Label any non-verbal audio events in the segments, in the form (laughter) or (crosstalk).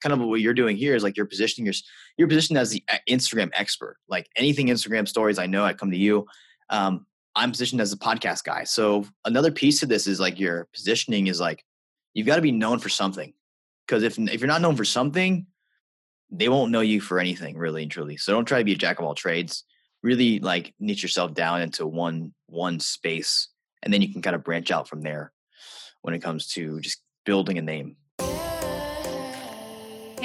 kind of what you're doing here is like you're positioning your you're positioned as the Instagram expert. Like anything Instagram stories, I know I come to you. Um, I'm positioned as a podcast guy. So another piece to this is like your positioning is like you've got to be known for something. Because if if you're not known for something, they won't know you for anything really and truly. So don't try to be a jack of all trades. Really like niche yourself down into one one space, and then you can kind of branch out from there when it comes to just building a name.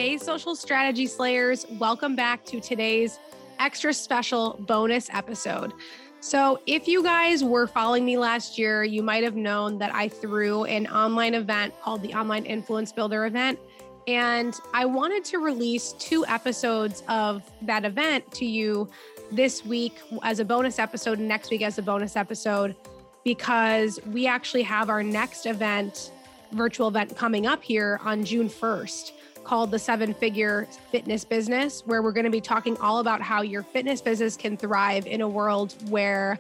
Hey, social strategy slayers, welcome back to today's extra special bonus episode. So, if you guys were following me last year, you might have known that I threw an online event called the Online Influence Builder event. And I wanted to release two episodes of that event to you this week as a bonus episode and next week as a bonus episode because we actually have our next event, virtual event coming up here on June 1st called the Seven Figure Fitness Business, where we're going to be talking all about how your fitness business can thrive in a world where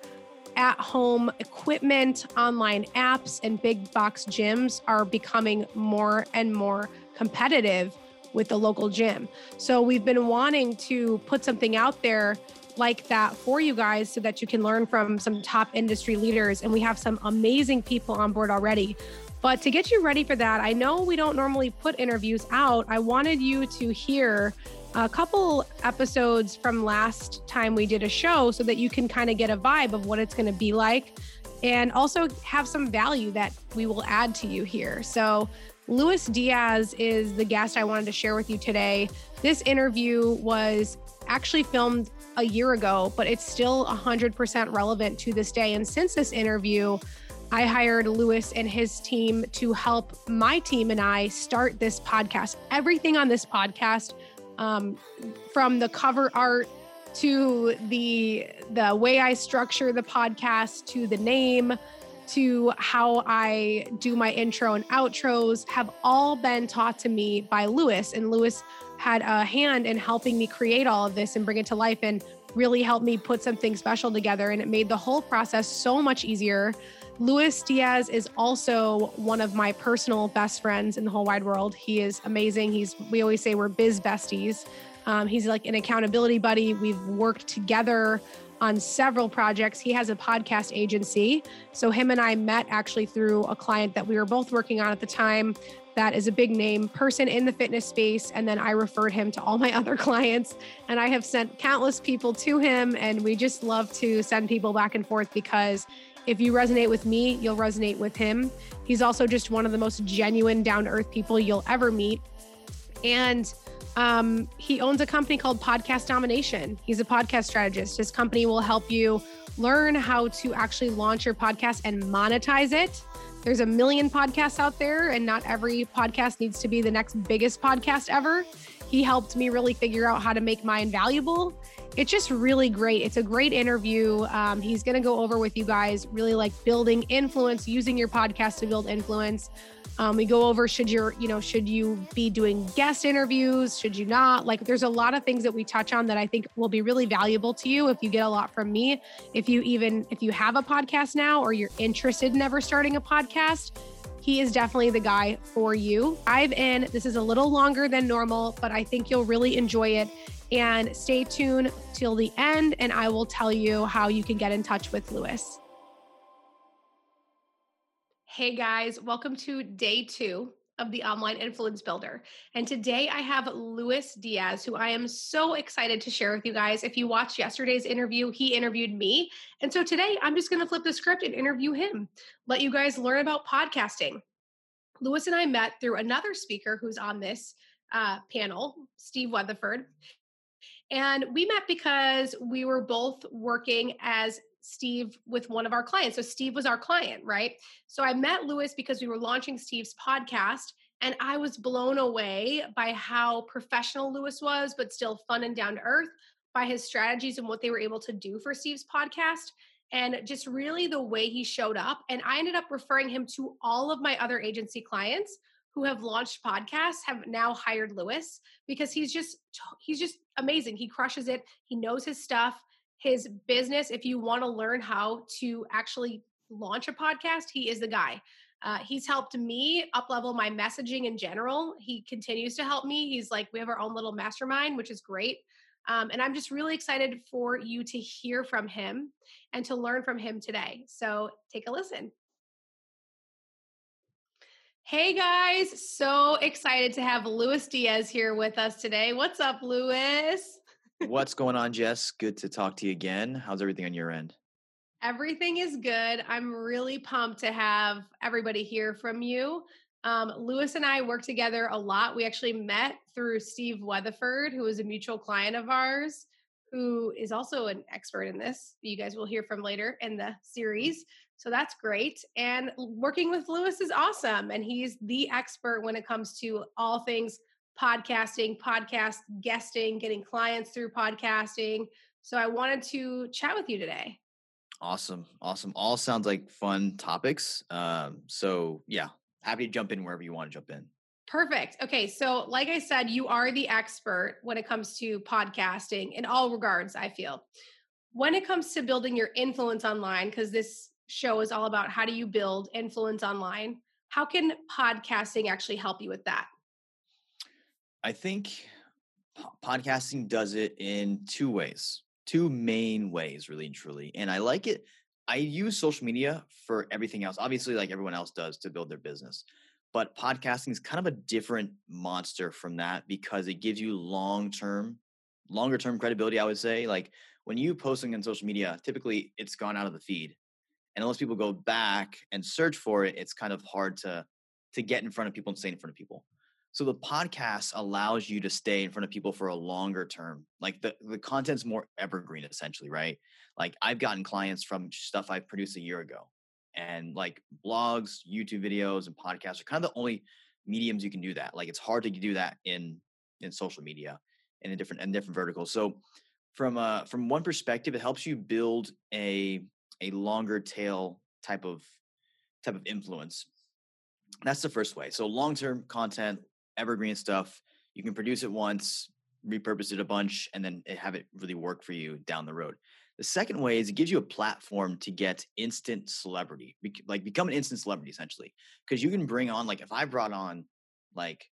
at home equipment, online apps, and big box gyms are becoming more and more competitive with the local gym. So we've been wanting to put something out there like that for you guys so that you can learn from some top industry leaders. And we have some amazing people on board already. But to get you ready for that, I know we don't normally put interviews out. I wanted you to hear a couple episodes from last time we did a show so that you can kind of get a vibe of what it's going to be like and also have some value that we will add to you here. So, Luis Diaz is the guest I wanted to share with you today. This interview was actually filmed a year ago, but it's still 100% relevant to this day. And since this interview, I hired Lewis and his team to help my team and I start this podcast. Everything on this podcast, um, from the cover art to the the way I structure the podcast to the name to how I do my intro and outros have all been taught to me by Lewis And Lewis had a hand in helping me create all of this and bring it to life and really helped me put something special together. And it made the whole process so much easier. Luis Diaz is also one of my personal best friends in the whole wide world. He is amazing. He's we always say we're biz besties. Um, he's like an accountability buddy. We've worked together on several projects. He has a podcast agency. So him and I met actually through a client that we were both working on at the time that is a big name person in the fitness space. And then I referred him to all my (laughs) other clients. And I have sent countless people to him. And we just love to send people back and forth because if you resonate with me, you'll resonate with him. He's also just one of the most genuine, down to earth people you'll ever meet. And um, he owns a company called Podcast Domination. He's a podcast strategist. His company will help you learn how to actually launch your podcast and monetize it. There's a million podcasts out there, and not every podcast needs to be the next biggest podcast ever. He helped me really figure out how to make mine valuable it's just really great. It's a great interview. Um, he's going to go over with you guys really like building influence, using your podcast to build influence. Um, we go over should you you know should you be doing guest interviews should you not like there's a lot of things that we touch on that i think will be really valuable to you if you get a lot from me if you even if you have a podcast now or you're interested in ever starting a podcast he is definitely the guy for you. Dive in. This is a little longer than normal, but I think you'll really enjoy it. And stay tuned till the end, and I will tell you how you can get in touch with Lewis. Hey guys, welcome to day two of the Online Influence Builder. And today I have Luis Diaz, who I am so excited to share with you guys. If you watched yesterday's interview, he interviewed me. And so today I'm just going to flip the script and interview him, let you guys learn about podcasting. Lewis and I met through another speaker who's on this uh, panel, Steve Weatherford. And we met because we were both working as Steve with one of our clients. So Steve was our client, right? So I met Lewis because we were launching Steve's podcast and I was blown away by how professional Lewis was, but still fun and down to earth by his strategies and what they were able to do for Steve's podcast and just really the way he showed up. And I ended up referring him to all of my other agency clients who have launched podcasts have now hired Lewis because he's just he's just amazing. He crushes it. He knows his stuff. His business, if you want to learn how to actually launch a podcast, he is the guy. Uh, he's helped me up level my messaging in general. He continues to help me. He's like, we have our own little mastermind, which is great. Um, and I'm just really excited for you to hear from him and to learn from him today. So take a listen. Hey guys, so excited to have Luis Diaz here with us today. What's up, Luis? What's going on, Jess? Good to talk to you again. How's everything on your end? Everything is good. I'm really pumped to have everybody hear from you. Um, Luis and I work together a lot. We actually met through Steve Weatherford, who is a mutual client of ours, who is also an expert in this. You guys will hear from later in the series. So that's great. And working with Lewis is awesome. And he's the expert when it comes to all things podcasting, podcast guesting, getting clients through podcasting. So I wanted to chat with you today. Awesome. Awesome. All sounds like fun topics. Um, so yeah, happy to jump in wherever you want to jump in. Perfect. Okay. So, like I said, you are the expert when it comes to podcasting in all regards, I feel. When it comes to building your influence online, because this show is all about how do you build influence online, how can podcasting actually help you with that? I think podcasting does it in two ways, two main ways, really and truly. And I like it. I use social media for everything else, obviously, like everyone else does to build their business. But podcasting is kind of a different monster from that because it gives you long term, longer term credibility, I would say. Like when you posting on social media, typically it's gone out of the feed. And unless people go back and search for it, it's kind of hard to to get in front of people and stay in front of people. So the podcast allows you to stay in front of people for a longer term. Like the, the content's more evergreen essentially, right? Like I've gotten clients from stuff I produced a year ago. And like blogs, YouTube videos, and podcasts are kind of the only mediums you can do that. Like it's hard to do that in in social media and in different and different verticals. So from uh from one perspective, it helps you build a a longer tail type of type of influence. That's the first way. So long term content, evergreen stuff. You can produce it once, repurpose it a bunch, and then have it really work for you down the road. The second way is it gives you a platform to get instant celebrity, like become an instant celebrity essentially. Because you can bring on, like, if I brought on, like,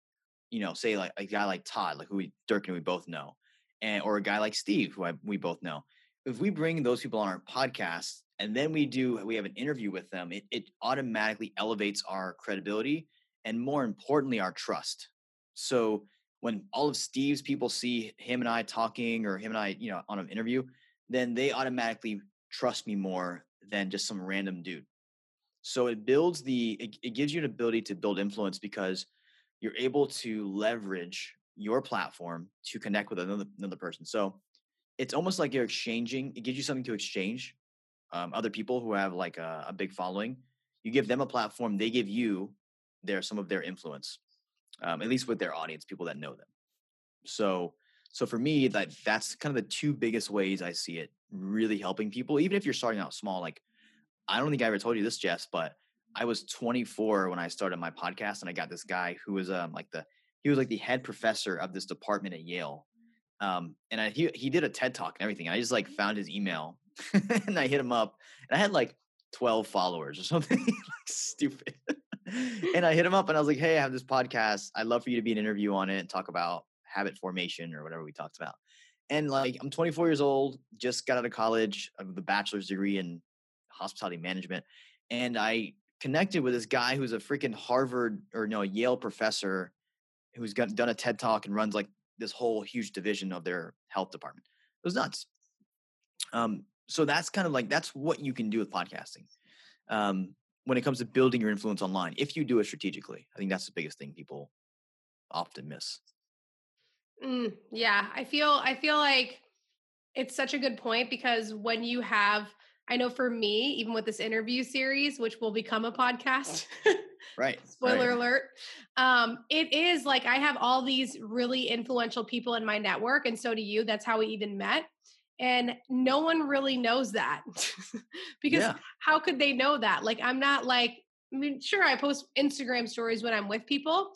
you know, say like a guy like Todd, like who we Dirk and we both know, and or a guy like Steve, who I, we both know. If we bring those people on our podcast and then we do we have an interview with them, it, it automatically elevates our credibility and more importantly, our trust. So when all of Steve's people see him and I talking or him and I, you know, on an interview, then they automatically trust me more than just some random dude. So it builds the, it, it gives you an ability to build influence because you're able to leverage your platform to connect with another, another person. So it's almost like you're exchanging, it gives you something to exchange. Um, other people who have like a, a big following, you give them a platform, they give you their some of their influence, um, at least with their audience, people that know them. So, so for me, that that's kind of the two biggest ways I see it really helping people. Even if you're starting out small, like I don't think I ever told you this, Jess, but I was 24 when I started my podcast, and I got this guy who was um like the he was like the head professor of this department at Yale. Um, and I, he he did a TED talk and everything. I just like found his email (laughs) and I hit him up, and I had like 12 followers or (laughs) something like stupid and I hit him up and I was like, hey, I have this podcast. I'd love for you to be an interview on it and talk about habit formation or whatever we talked about. And like, I'm 24 years old, just got out of college a bachelor's degree in hospitality management. And I connected with this guy who's a freaking Harvard or no, Yale professor who's got, done a TED talk and runs like this whole huge division of their health department. It was nuts. Um, so that's kind of like, that's what you can do with podcasting. Um, when it comes to building your influence online if you do it strategically i think that's the biggest thing people often miss mm, yeah i feel i feel like it's such a good point because when you have i know for me even with this interview series which will become a podcast (laughs) right spoiler right. alert um it is like i have all these really influential people in my network and so do you that's how we even met and no one really knows that (laughs) because yeah. how could they know that like i'm not like i mean sure i post instagram stories when i'm with people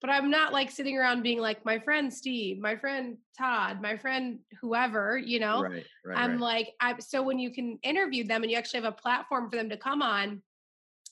but i'm not like sitting around being like my friend steve my friend todd my friend whoever you know right, right, i'm right. like I'm so when you can interview them and you actually have a platform for them to come on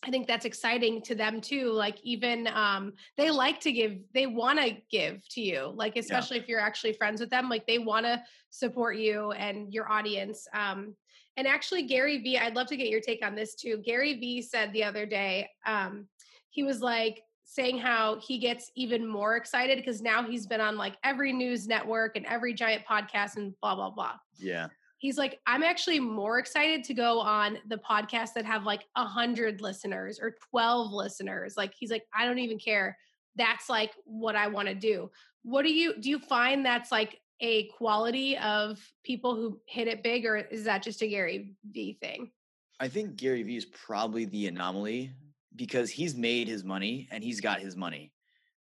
I think that's exciting to them too. Like even um they like to give, they want to give to you. Like especially yeah. if you're actually friends with them, like they want to support you and your audience. Um and actually Gary Vee, I'd love to get your take on this too. Gary Vee said the other day, um he was like saying how he gets even more excited because now he's been on like every news network and every giant podcast and blah blah blah. Yeah. He's like i'm actually more excited to go on the podcast that have like a 100 listeners or 12 listeners. Like he's like i don't even care. That's like what i want to do. What do you do you find that's like a quality of people who hit it big or is that just a gary Vee thing? I think gary vee is probably the anomaly because he's made his money and he's got his money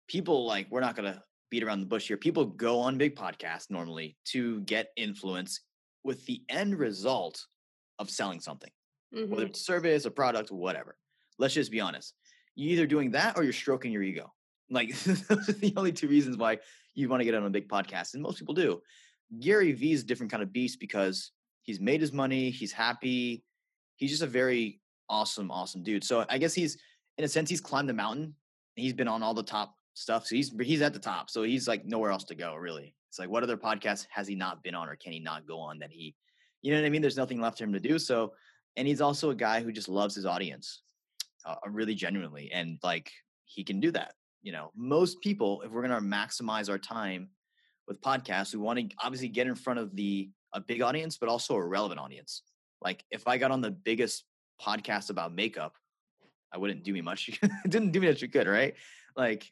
people like we're not going to beat around the bush here people go on big podcasts normally to get influence with the end result of selling something, mm-hmm. whether it's a service, a product, whatever. Let's just be honest. You're either doing that or you're stroking your ego. Like (laughs) those are the only two reasons why you want to get on a big podcast, and most people do. Gary Vee is a different kind of beast because he's made his money, he's happy, he's just a very awesome, awesome dude. So I guess he's in a sense he's climbed the mountain. He's been on all the top stuff, so he's he's at the top. So he's like nowhere else to go, really. It's like, what other podcasts has he not been on or can he not go on that he, you know what I mean? There's nothing left for him to do. So, and he's also a guy who just loves his audience uh, uh really genuinely. And like, he can do that. You know, most people, if we're going to maximize our time with podcasts, we want to obviously get in front of the, a big audience, but also a relevant audience. Like if I got on the biggest podcast about makeup, I wouldn't do me much. it (laughs) didn't do me much good, right? Like,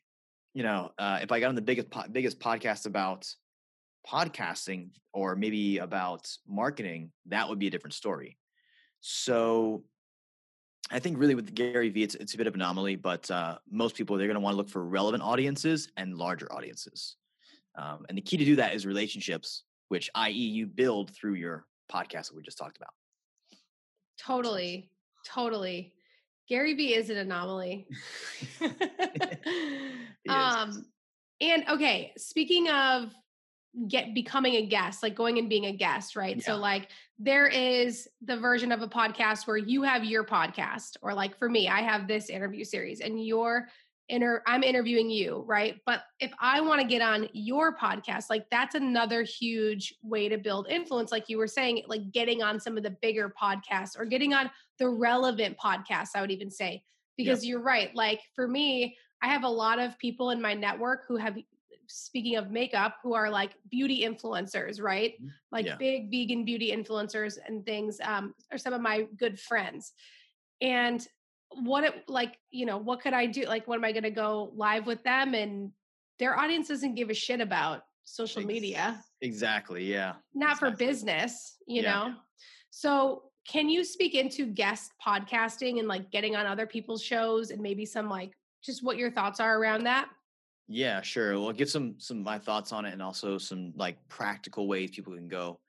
you know, uh, if I got on the biggest po- biggest podcast about podcasting or maybe about marketing, that would be a different story. So I think really with Gary Vee, it's, it's a bit of an anomaly, but uh, most people, they're going to want to look for relevant audiences and larger audiences. Um, and the key to do that is relationships, which i.e. you build through your podcast that we just talked about. Totally. Totally. Gary Vee is an anomaly. (laughs) (laughs) um, and okay, speaking of get becoming a guest like going and being a guest right yeah. so like there is the version of a podcast where you have your podcast or like for me i have this interview series and you're inter i'm interviewing you right but if i want to get on your podcast like that's another huge way to build influence like you were saying like getting on some of the bigger podcasts or getting on the relevant podcasts i would even say because yep. you're right like for me I have a lot of people in my network who have speaking of makeup who are like beauty influencers right mm-hmm. like yeah. big vegan beauty influencers and things um, are some of my good friends and what it like you know what could i do like when am i going to go live with them and their audience doesn't give a shit about social media exactly yeah not exactly. for business you yeah. know so can you speak into guest podcasting and like getting on other people's shows and maybe some like just what your thoughts are around that yeah, sure. Well, give some some my thoughts on it, and also some like practical ways people can go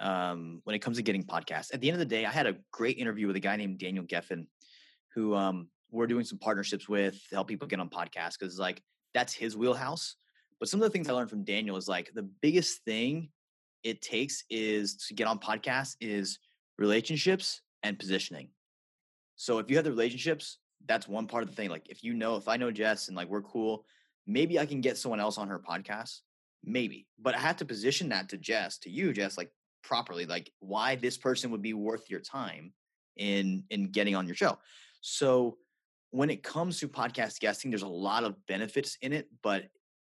um, when it comes to getting podcasts. At the end of the day, I had a great interview with a guy named Daniel Gefen, who um, we're doing some partnerships with to help people get on podcasts because like that's his wheelhouse. But some of the things I learned from Daniel is like the biggest thing it takes is to get on podcasts is relationships and positioning. So if you have the relationships, that's one part of the thing. Like if you know, if I know Jess and like we're cool maybe I can get someone else on her podcast. Maybe. But I have to position that to Jess, to you, Jess, like properly, like why this person would be worth your time in in getting on your show. So when it comes to podcast guesting, there's a lot of benefits in it, but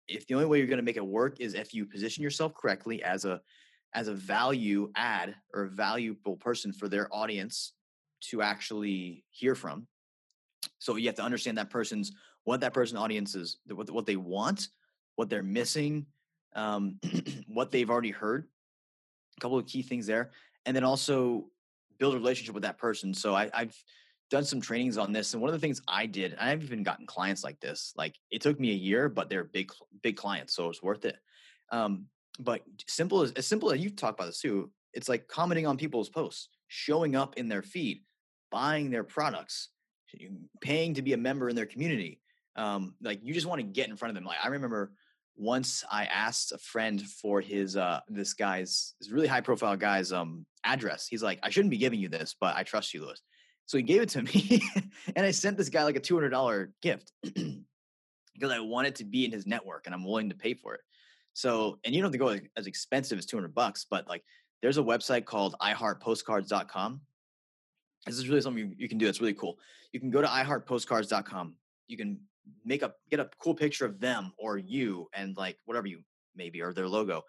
if the only way you're going to make it work is if you position yourself correctly as a as a value add or a valuable person for their audience to actually hear from. So you have to understand that person's what that person audience is, what, what they want, what they're missing, um, (clears throat) what they've already heard. A couple of key things there, and then also build a relationship with that person. So I, I've done some trainings on this, and one of the things I did, i haven't even gotten clients like this. Like it took me a year, but they're big, big clients, so it's worth it. Um, but simple as as simple as you talk about this too. It's like commenting on people's posts, showing up in their feed, buying their products, paying to be a member in their community, um, like you just want to get in front of them. Like I remember once I asked a friend for his uh this guy's this really high profile guy's um address. He's like, I shouldn't be giving you this, but I trust you, Lewis. So he gave it to me, (laughs) and I sent this guy like a two hundred dollar gift (clears throat) because I want it to be in his network, and I'm willing to pay for it. So, and you don't have to go as expensive as two hundred bucks, but like there's a website called iHeartPostcards.com. This is really something you, you can do. That's really cool. You can go to iHeartPostcards.com. You can make a get a cool picture of them or you and like whatever you maybe or their logo,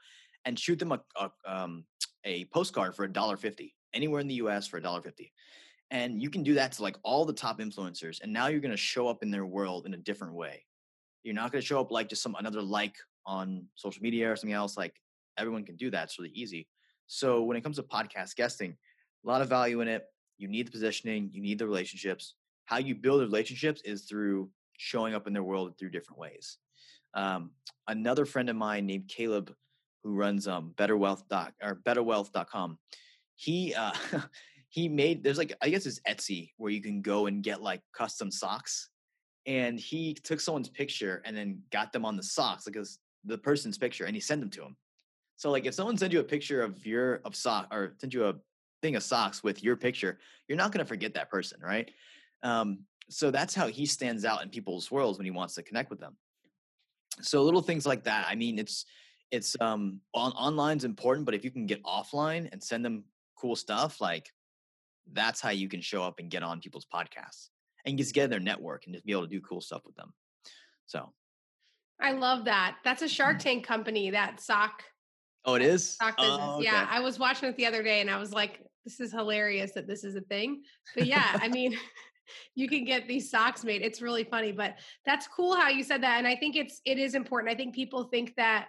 and shoot them a a, um, a postcard for a dollar fifty anywhere in the U.S. for a dollar fifty. And you can do that to like all the top influencers, and now you're going to show up in their world in a different way. You're not going to show up like just some another like on social media or something else. Like everyone can do that. It's really easy. So when it comes to podcast guesting, a lot of value in it. You need the positioning, you need the relationships. How you build relationships is through showing up in their world through different ways. Um, another friend of mine named Caleb, who runs um, BetterWealth doc or BetterWealth.com, he uh, (laughs) he made there's like I guess it's Etsy where you can go and get like custom socks, and he took someone's picture and then got them on the socks because the person's picture and he sent them to him. So like if someone sends you a picture of your of sock or send you a thing of socks with your picture, you're not going to forget that person, right? Um, so that's how he stands out in people's worlds when he wants to connect with them. So little things like that. I mean, it's it's um on online's important, but if you can get offline and send them cool stuff, like that's how you can show up and get on people's podcasts and just get in their network and just be able to do cool stuff with them. So I love that. That's a Shark mm-hmm. Tank company, that sock. Oh, it is? Sock business. Oh, okay. Yeah. I was watching it the other day and I was like, this is hilarious that this is a thing. But yeah, I mean, (laughs) you can get these socks made. It's really funny, but that's cool how you said that. And I think it's it is important. I think people think that,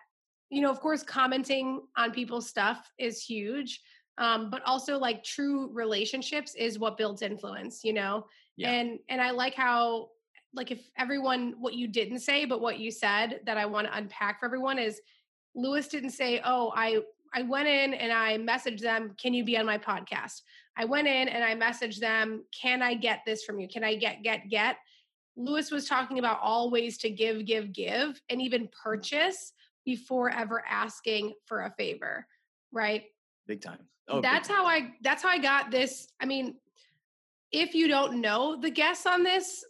you know, of course, commenting on people's stuff is huge. Um, but also like true relationships is what builds influence, you know? Yeah. And and I like how like if everyone what you didn't say, but what you said that I want to unpack for everyone is Lewis didn't say, "Oh, I I went in and I messaged them, can you be on my podcast?" I went in and I messaged them, "Can I get this from you? Can I get get get?" Lewis was talking about all ways to give, give, give, and even purchase before ever asking for a favor, right? Big time. Oh, that's big time. how I that's how I got this. I mean, if you don't know the guests on this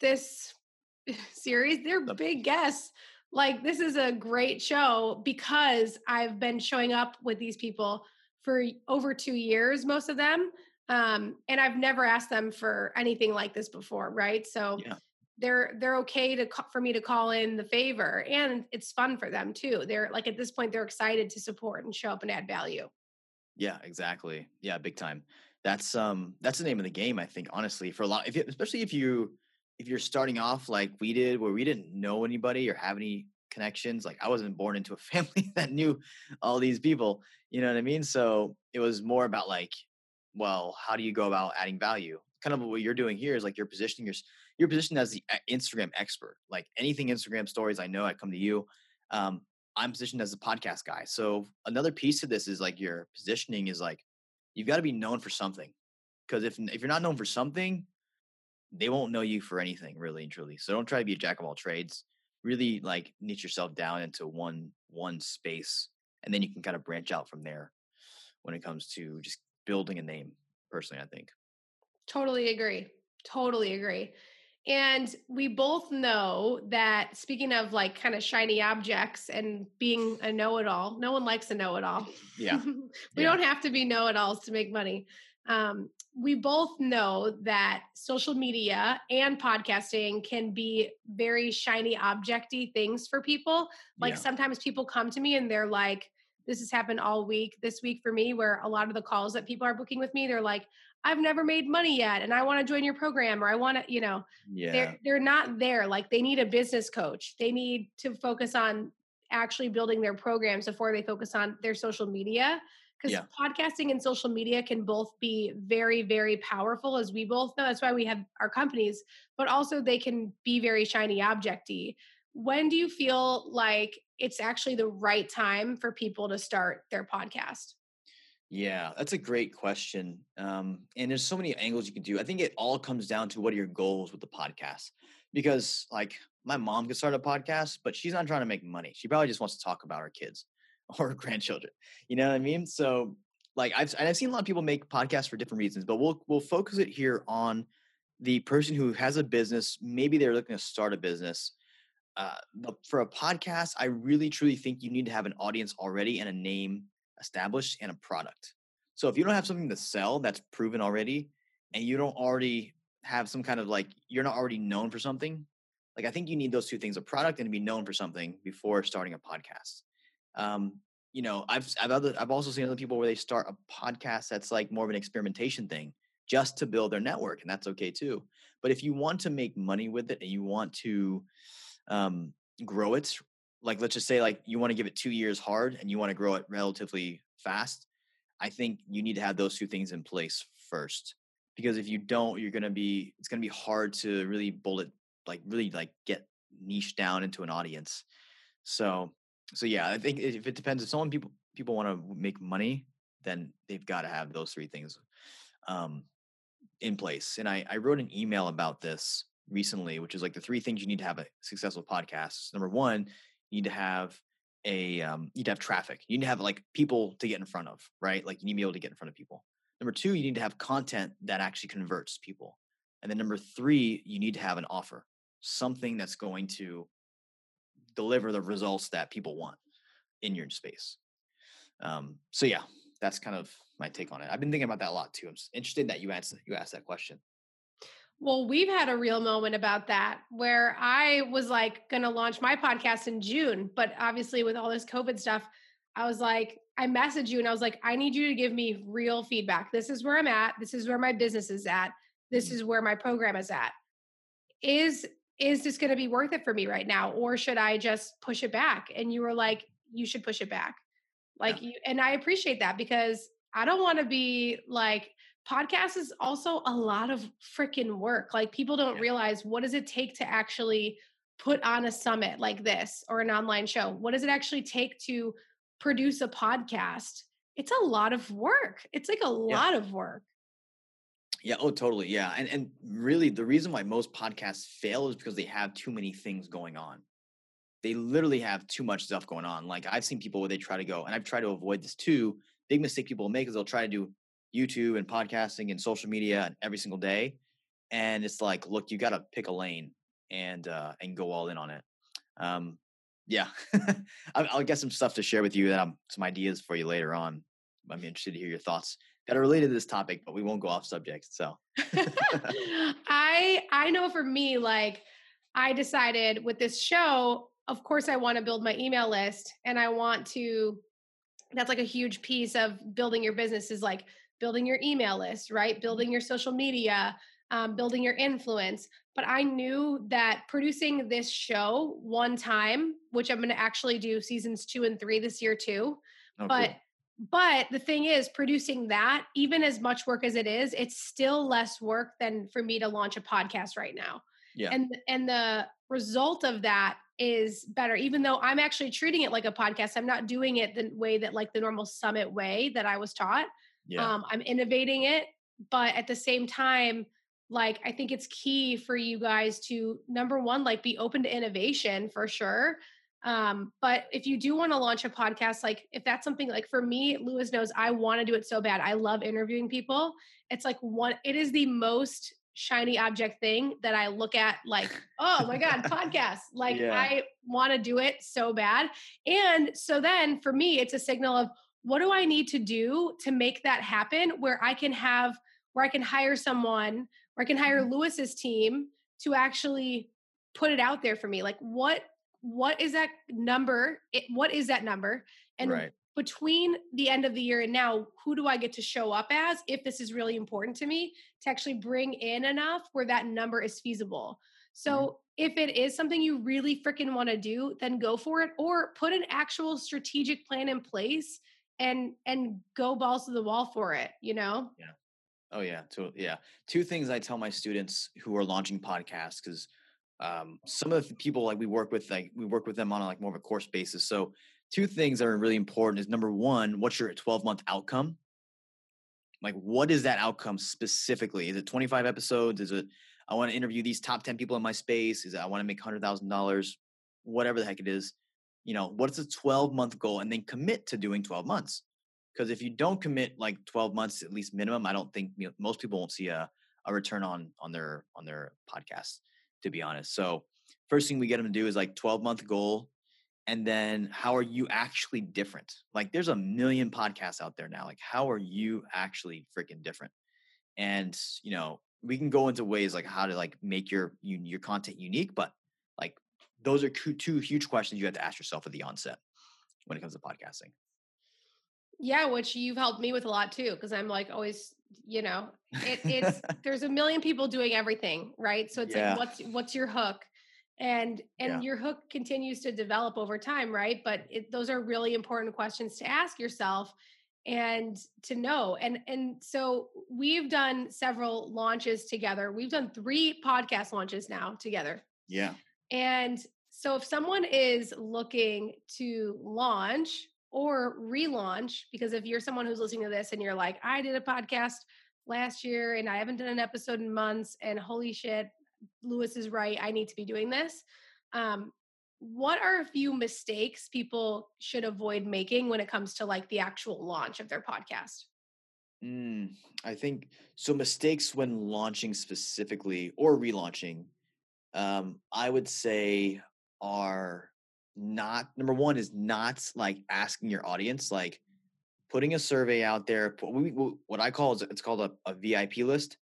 this (laughs) series, they're big guests. Like this is a great show because I've been showing up with these people for over 2 years most of them. Um, and I've never asked them for anything like this before, right? So yeah. they're they're okay to for me to call in the favor and it's fun for them too. They're like at this point they're excited to support and show up and add value. Yeah, exactly. Yeah, big time. That's um that's the name of the game i think honestly for a lot if you, especially if you if you're starting off like we did where we didn't know anybody or have any connections like i wasn't born into a (laughs) family that knew all these people you know what i mean? So it was more about like well how do you go about adding value? Kind of what you're doing here is like you're positioning your you're positioned as the instagram expert. Like anything instagram stories i know i come to you. Um, i'm positioned as a podcast guy so another piece to this is like your positioning is like you've got to be known for something. Because if if you're not known for something, they won't know you for anything really and truly. So don't try to be a jack of all trades. Really like niche yourself down into one one space, and then you can kind of branch out from there when it comes to just building a name. Personally, I think. Totally agree. Totally agree. And we both know that speaking of like kind of shiny objects and being a know it all, no one likes a know it all. Yeah. (laughs) we yeah. don't have to be know it alls to make money. Um, we both know that social media and podcasting can be very shiny objecty things for people. Like yeah. sometimes people come to me and they're like, this has happened all week this week for me where a lot of the calls that people are booking with me they're like I've never made money yet and I want to join your program or I want to, you know, yeah. they're they're not there. Like they need a business coach. They need to focus on actually building their programs before they focus on their social media. Because yeah. podcasting and social media can both be very, very powerful, as we both know. That's why we have our companies, but also they can be very shiny objecty. When do you feel like it's actually the right time for people to start their podcast? Yeah, that's a great question. Um, and there's so many angles you can do. I think it all comes down to what are your goals with the podcast. Because like my mom could start a podcast, but she's not trying to make money. She probably just wants to talk about her kids (laughs) or her grandchildren. You know what I mean? So like I've and I've seen a lot of people make podcasts for different reasons, but we'll we'll focus it here on the person who has a business. Maybe they're looking to start a business. Uh, but for a podcast, I really truly think you need to have an audience already and a name established and a product. So if you don't have something to sell that's proven already, and you don't already have some kind of like you're not already known for something, like I think you need those two things: a product and to be known for something before starting a podcast. Um, you know, I've I've other I've also seen other people where they start a podcast that's like more of an experimentation thing just to build their network, and that's okay too. But if you want to make money with it and you want to um, grow it, like let's just say like you want to give it two years hard and you want to grow it relatively fast, I think you need to have those two things in place first. Because if you don't, you're gonna be it's gonna be hard to really bullet like really like get niche down into an audience. So so yeah, I think if it depends, if someone people people want to make money, then they've got to have those three things um, in place. And I I wrote an email about this recently, which is like the three things you need to have a successful podcast. Number one, you need to have a um, you need to have traffic. You need to have like people to get in front of, right? Like you need to be able to get in front of people. Number two, you need to have content that actually converts people. And then number three, you need to have an offer, something that's going to deliver the results that people want in your space. Um, so yeah, that's kind of my take on it. I've been thinking about that a lot too. I'm interested that you asked you asked that question. Well, we've had a real moment about that where I was like going to launch my podcast in June, but obviously with all this COVID stuff, I was like, I messaged you and I was like, I need you to give me real feedback. This is where I'm at. This is where my business is at. This mm-hmm. is where my program is at. Is is this going to be worth it for me right now or should i just push it back and you were like you should push it back like yeah. you and i appreciate that because i don't want to be like podcast is also a lot of freaking work like people don't yeah. realize what does it take to actually put on a summit like this or an online show what does it actually take to produce a podcast it's a lot of work it's like a yeah. lot of work yeah. Oh, totally. Yeah. And and really, the reason why most podcasts fail is because they have too many things going on. They literally have too much stuff going on. Like I've seen people where they try to go, and I've tried to avoid this too. Big mistake people make is they'll try to do YouTube and podcasting and social media and every single day, and it's like, look, you got to pick a lane and uh, and go all in on it. Um, yeah, (laughs) I'll get some stuff to share with you I'm some ideas for you later on. I'm interested to hear your thoughts that are related to this topic, but we won't go off subject. So (laughs) I I know for me, like I decided with this show, of course I want to build my email list and I want to that's like a huge piece of building your business is like building your email list, right? Building your social media, um, building your influence. But I knew that producing this show one time, which I'm going to actually do seasons two and three this year too. Oh, but cool but the thing is producing that even as much work as it is it's still less work than for me to launch a podcast right now yeah and and the result of that is better even though i'm actually treating it like a podcast i'm not doing it the way that like the normal summit way that i was taught yeah. um i'm innovating it but at the same time like i think it's key for you guys to number one like be open to innovation for sure um, but if you do want to launch a podcast, like if that's something like for me, Lewis knows I want to do it so bad. I love interviewing people. It's like one, it is the most shiny object thing that I look at like, (laughs) oh my God, podcast. Like yeah. I want to do it so bad. And so then for me, it's a signal of what do I need to do to make that happen where I can have, where I can hire someone, where I can hire mm-hmm. Lewis's team to actually put it out there for me. Like what what is that number? It, what is that number? And right. between the end of the year and now, who do I get to show up as if this is really important to me to actually bring in enough where that number is feasible? So mm-hmm. if it is something you really freaking want to do, then go for it or put an actual strategic plan in place and and go balls to the wall for it, you know? Yeah. Oh yeah, so yeah. Two things I tell my students who are launching podcasts because um, some of the people like we work with like we work with them on like more of a course basis so two things that are really important is number one what's your 12 month outcome like what is that outcome specifically is it 25 episodes is it i want to interview these top 10 people in my space is it i want to make $100000 whatever the heck it is you know what's a 12 month goal and then commit to doing 12 months Because if you don't commit like 12 months at least minimum, I don't think you know, most people won't see a, a return on on their on their podcast. To be honest, so first thing we get them to do is like 12 month goal, and then how are you actually different? Like there's a million podcasts out there now. Like how are you actually freaking different? And you know we can go into ways like how to like make your your content unique, but those are two huge questions you have to ask yourself at the onset when it comes to podcasting. Yeah, which you've helped me with a lot too, because I'm like always, you know, it, it's (laughs) there's a million people doing everything, right? So it's yeah. like, what's what's your hook? And and yeah. your hook continues to develop over time, right? But it, those are really important questions to ask yourself and to know. And and so we've done several launches together. We've done three podcast launches now together. Yeah. And so if someone is looking to launch or relaunch because if you're someone who's listening to this and you're like i did a podcast last year and i haven't done an episode in months and holy shit lewis is right i need to be doing this um, what are a few mistakes people should avoid making when it comes to like the actual launch of their podcast? Mm, i think so mistakes when launching specifically or relaunching um, i would say are not number one is not like asking your audience like putting a survey out there what i call is it's called a, a vip list.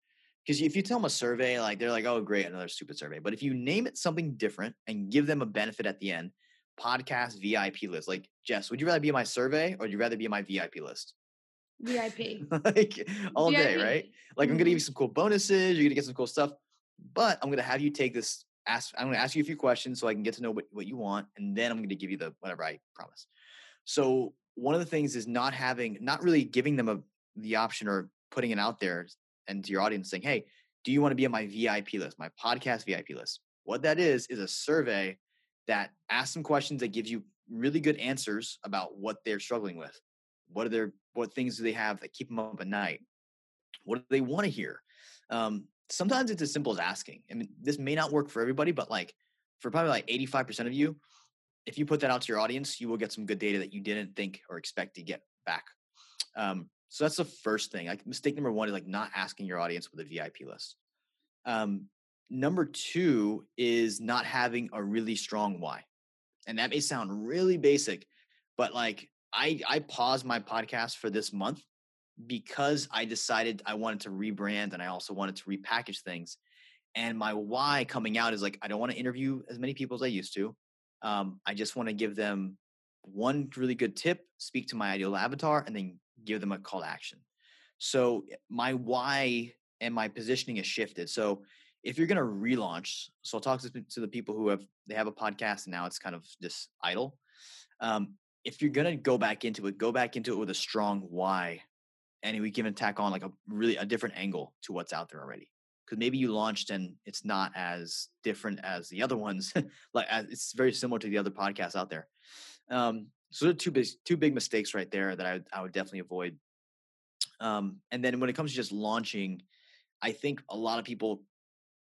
Because if you tell them a survey like they're like oh great another stupid survey. But if you name it something different and give them a benefit at the end podcast vip list like jess would you rather be my survey or would you rather be my vip list? Vip (laughs) like all VIP. day right? Like mm-hmm. i'm gonna give you some cool bonuses you're gonna get some cool stuff but i'm gonna have you take this ask i'm going to ask you a few questions so i can get to know what, what you want and then i'm going to give you the whatever i promise. So one of the things is not having not really giving them a the option or putting it out there and to your audience saying hey do you want to be on my vip list my podcast vip list? What that is is a survey that asks some questions that gives you really good answers about what they're struggling with. What are their what things do they have that keep them up at night? What do they want to hear? Um, sometimes it's as simple as asking. I mean, this may not work for everybody, but like for probably like 85% of you, if you put that out to your audience, you will get some good data that you didn't think or expect to get back. Um, so that's the first thing. Like mistake number one is like not asking your audience with a VIP list. Um, number two is not having a really strong why. And that may sound really basic, but like I I paused my podcast for this month because I decided I wanted to rebrand and I also wanted to repackage things. And my why coming out is like, I don't want to interview as many people as I used to. Um, I just want to give them one really good tip, speak to my ideal avatar, and then give them a call to action. So eh, my why and my positioning has shifted. So if you're going to relaunch, so I'll talk to, the people who have they have a podcast and now it's kind of just idle. Um, if you're going to go back into it, go back into it with a strong why and we can tack on like a really a different angle to what's out there already. Because maybe you launched and it's not as different as the other ones (laughs) like it's very similar to the other podcasts out there. Um, so there are two big two big mistakes right there that I, I would definitely avoid. Um, and then when it comes to just launching i think a lot of people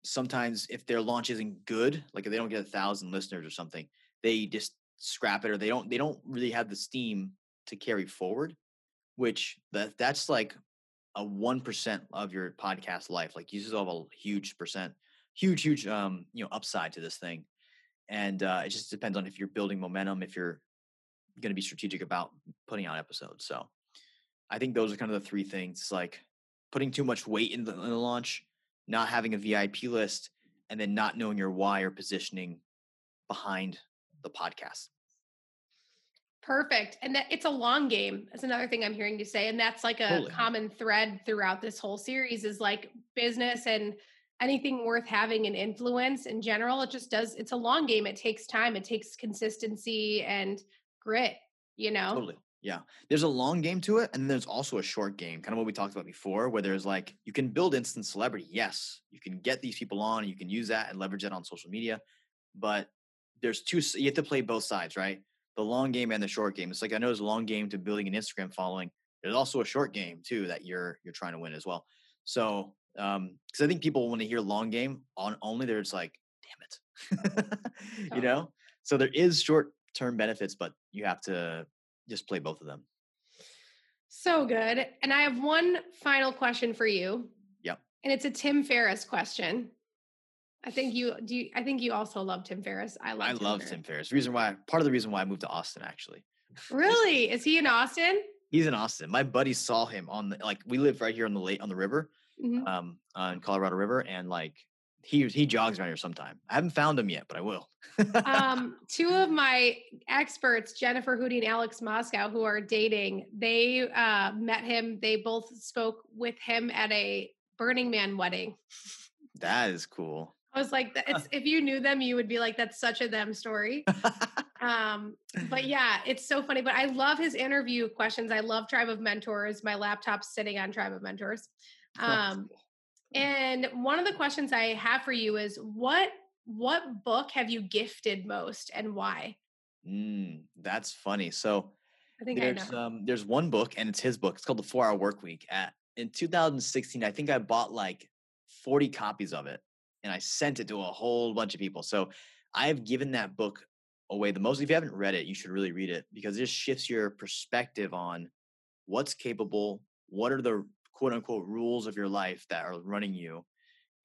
sometimes if their launch isn't good like if they don't get a thousand listeners or something they just scrap it or they don't they don't really have the steam to carry forward which that that's like a one percent of your podcast life. Like you still have a huge percent, huge, huge um, you know, upside to this thing. And uh, it just depends on if you're building momentum, if you're going to be strategic about putting out episodes. So I think those are kind of the three things like putting too much weight in the, in the launch, not having a VIP list, and then not knowing your why or positioning behind the podcast. Perfect. And that it's a long game. That's another thing I'm hearing you say. And that's like a common thread throughout this whole series is like business and anything worth having an influence in general. It just does, it's a long game. It takes time, it takes consistency and grit, you know? Totally. Yeah. There's a long game to it. And there's also a short game, kind of what we talked about before, where there's like, you can build instant celebrity. Yes. You can get these people on, you can use that and leverage it on social media. But there's two, you have to play both sides, right? The long game and the short game. It's like I know there's a long game to building an Instagram following. There's also a short game too that you're you're trying to win as well. So um because I think people want to hear long game on only there's like, damn it. (laughs) you know? So there is short term benefits, but you have to just play both of them. So good. And I have one final question for you. Yep. And it's a Tim Ferriss question. I think you do. You, I think you also love Tim Ferriss. I love. I Tim love Ferriss. Tim Ferriss. Reason why, part of the reason why I moved to Austin, actually. Really? Is he in Austin? He's in Austin. My buddy saw him on the like we live right here on the lake on the river, Mhm. um, on Colorado River, and like he he jogs around here sometime. I haven't found him yet, but I will. um, (laughs) two of my experts, Jennifer Hootie and Alex Moscow, who are dating, they uh, met him. They both spoke with him at a Burning Man wedding. that is cool. I was like, it's, (laughs) if you knew them, you would be like, that's such a them story. (laughs) Um, but yeah, it's so funny. But I love his interview questions. I love Tribe of Mentors. My laptop's sitting on Tribe of Mentors. Um, and one of the questions I have for you is what what book have you gifted most and why? Mm, that's funny. So I think I there's know. um there's one book and it's his book. It's called The Four Hour Work Week. At in 2016, I think I bought like 40 copies of it and I sent it to a whole bunch of people. So I have given that book away the most. If you haven't read it, you should really read it because it just shifts your perspective on what's capable, what are the quote unquote rules of your life that are running you.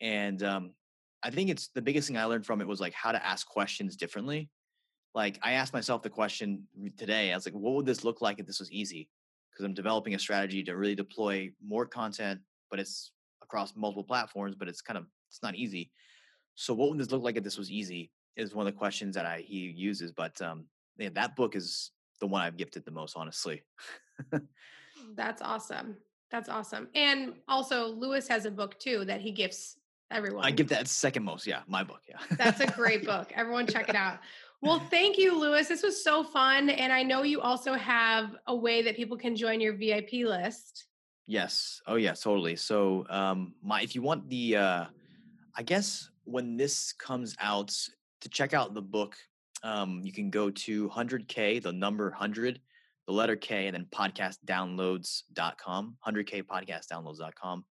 And um, I think it's the biggest thing I learned from it was like how to ask questions differently. Like I asked myself the question today. I was like, what would this look like if this was easy? Because I'm developing a strategy to really deploy more content, but it's across multiple platforms, but it's kind of it's not easy. So what would this look like if this was easy? Is one of the questions that I he uses. But um, yeah, that book is the one I've gifted the most, honestly. That's awesome. That's awesome. And also Lewis has a book too that he gifts everyone. I give that second most. Yeah, my book. Yeah, That's a great book. Everyone check it out. Well, thank you, Lewis. This was so fun. And I know you also have a way that people can join your VIP list. Yes. Oh yeah, totally. So um my if you want the uh I guess when this comes out to check out the book, um you can go to 100k, the number 100, the letter K and then podcastdownloads.com, 100k podcastdownloads.com.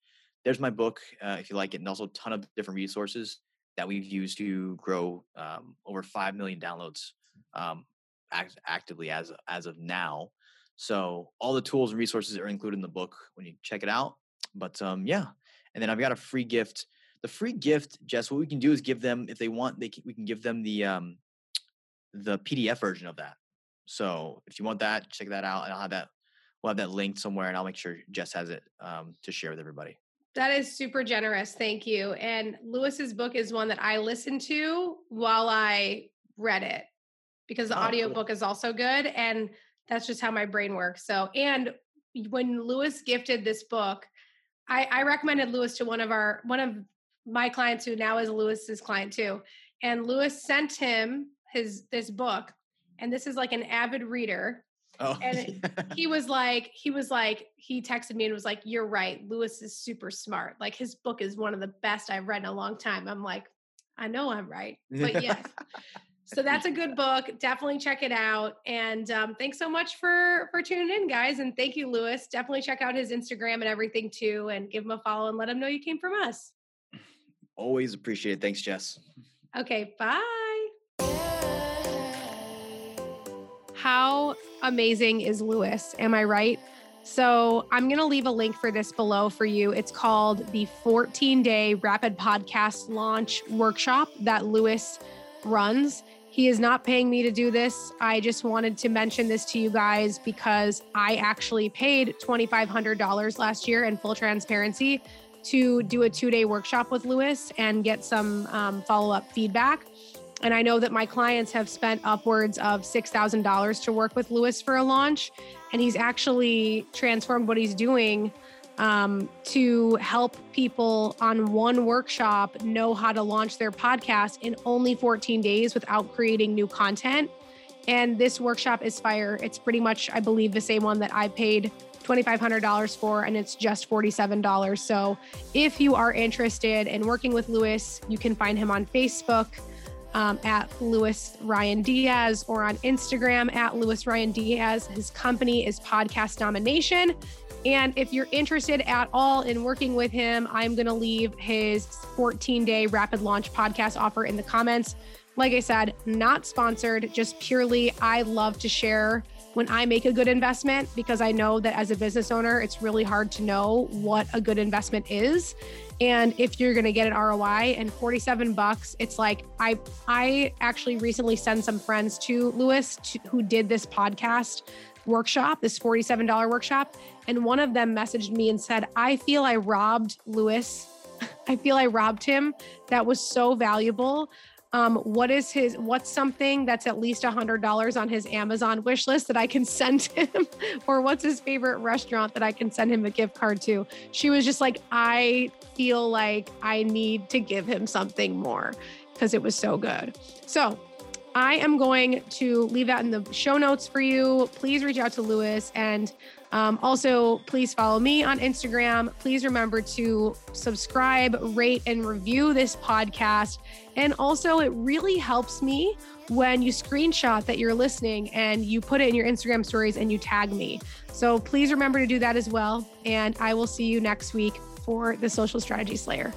There's my book uh, if you like it and also a ton of different resources that we've used to grow um, over 5 million downloads um act- actively as as of now. So all the tools and resources are included in the book when you check it out. But um, yeah, and then I've got a free gift. The free gift, Jess, what we can do is give them if they want, they can, we can give them the um, the PDF version of that. So if you want that, check that out, and I'll have that. We'll have that linked somewhere, and I'll make sure Jess has it um, to share with everybody. That is super generous. Thank you. And Lewis's book is one that I listened to while I read it because the Oh, cool. is also good. And that's just how my brain works. So, and when Lewis gifted this book, I, I recommended Lewis to one of our, one of my clients who now is Lewis's client too. And Lewis sent him his, this book. And this is like an avid reader. Oh, And he (laughs) was like he was like he texted me and was like you're right lewis is super smart. Like his book is one of the best i've read in a long time. I'm like i know i'm right but (laughs) yes. So that's a good book definitely check it out. And um, thanks so much for for tuning in guys. And thank you lewis. Definitely check out his instagram and everything too and give him a follow and let him know you came from us always appreciate it. Thanks, Jess. okay bye how amazing is Lewis? Am I right? So I'm going to leave a link for this below for you. It's called the 14 day rapid podcast launch workshop that Lewis runs. He is not paying me to do this. I just wanted to mention this to you guys because I actually paid $2,500 last year in full transparency to do a two day workshop with Lewis and get some um, follow up feedback. And I know that my clients have spent upwards of $6,000 to work with Lewis for a launch. And he's actually transformed what he's doing um, to help people on one workshop know how to launch their podcast in only 14 days without creating new content. And this workshop is fire. It's pretty much, I believe, the same one that I paid $2,500 for, and it's just $47. So if you are interested in working with Lewis, you can find him on Facebook um, at Lewis Ryan Diaz or on Instagram at Lewis Ryan Diaz. His company is Podcast Domination. And if you're interested at all in working with him, I'm going to leave his 14 day rapid launch podcast offer in the comments. Like I said, not sponsored, just purely I love to share when I make a good investment because I know that as a business owner, it's really hard to know what a good investment is. And if you're going to get an ROI and 47 bucks, it's like I I actually recently sent some friends to Lewis to, who did this podcast workshop, this $47 workshop, and one of them messaged me and said, "I feel I robbed Lewis. (laughs) I feel I robbed him. That was so valuable." Um, what is his what's something that's at least a hundred dollars on his Amazon wish list that I can (laughs) send him, or what's his favorite restaurant that I can send him a gift card to? She was just like, I feel like I need to give him something more because it was so good. So I am going to leave that in the show notes for you. Please reach out to Lewis and um, also, please follow me on Instagram. Please remember to subscribe, rate, and review this podcast. And also, it really helps me when you screenshot that you're listening and you put it in your Instagram stories and you tag me. So please remember to do that as well. And I will see you next week for the Social Strategy Slayer.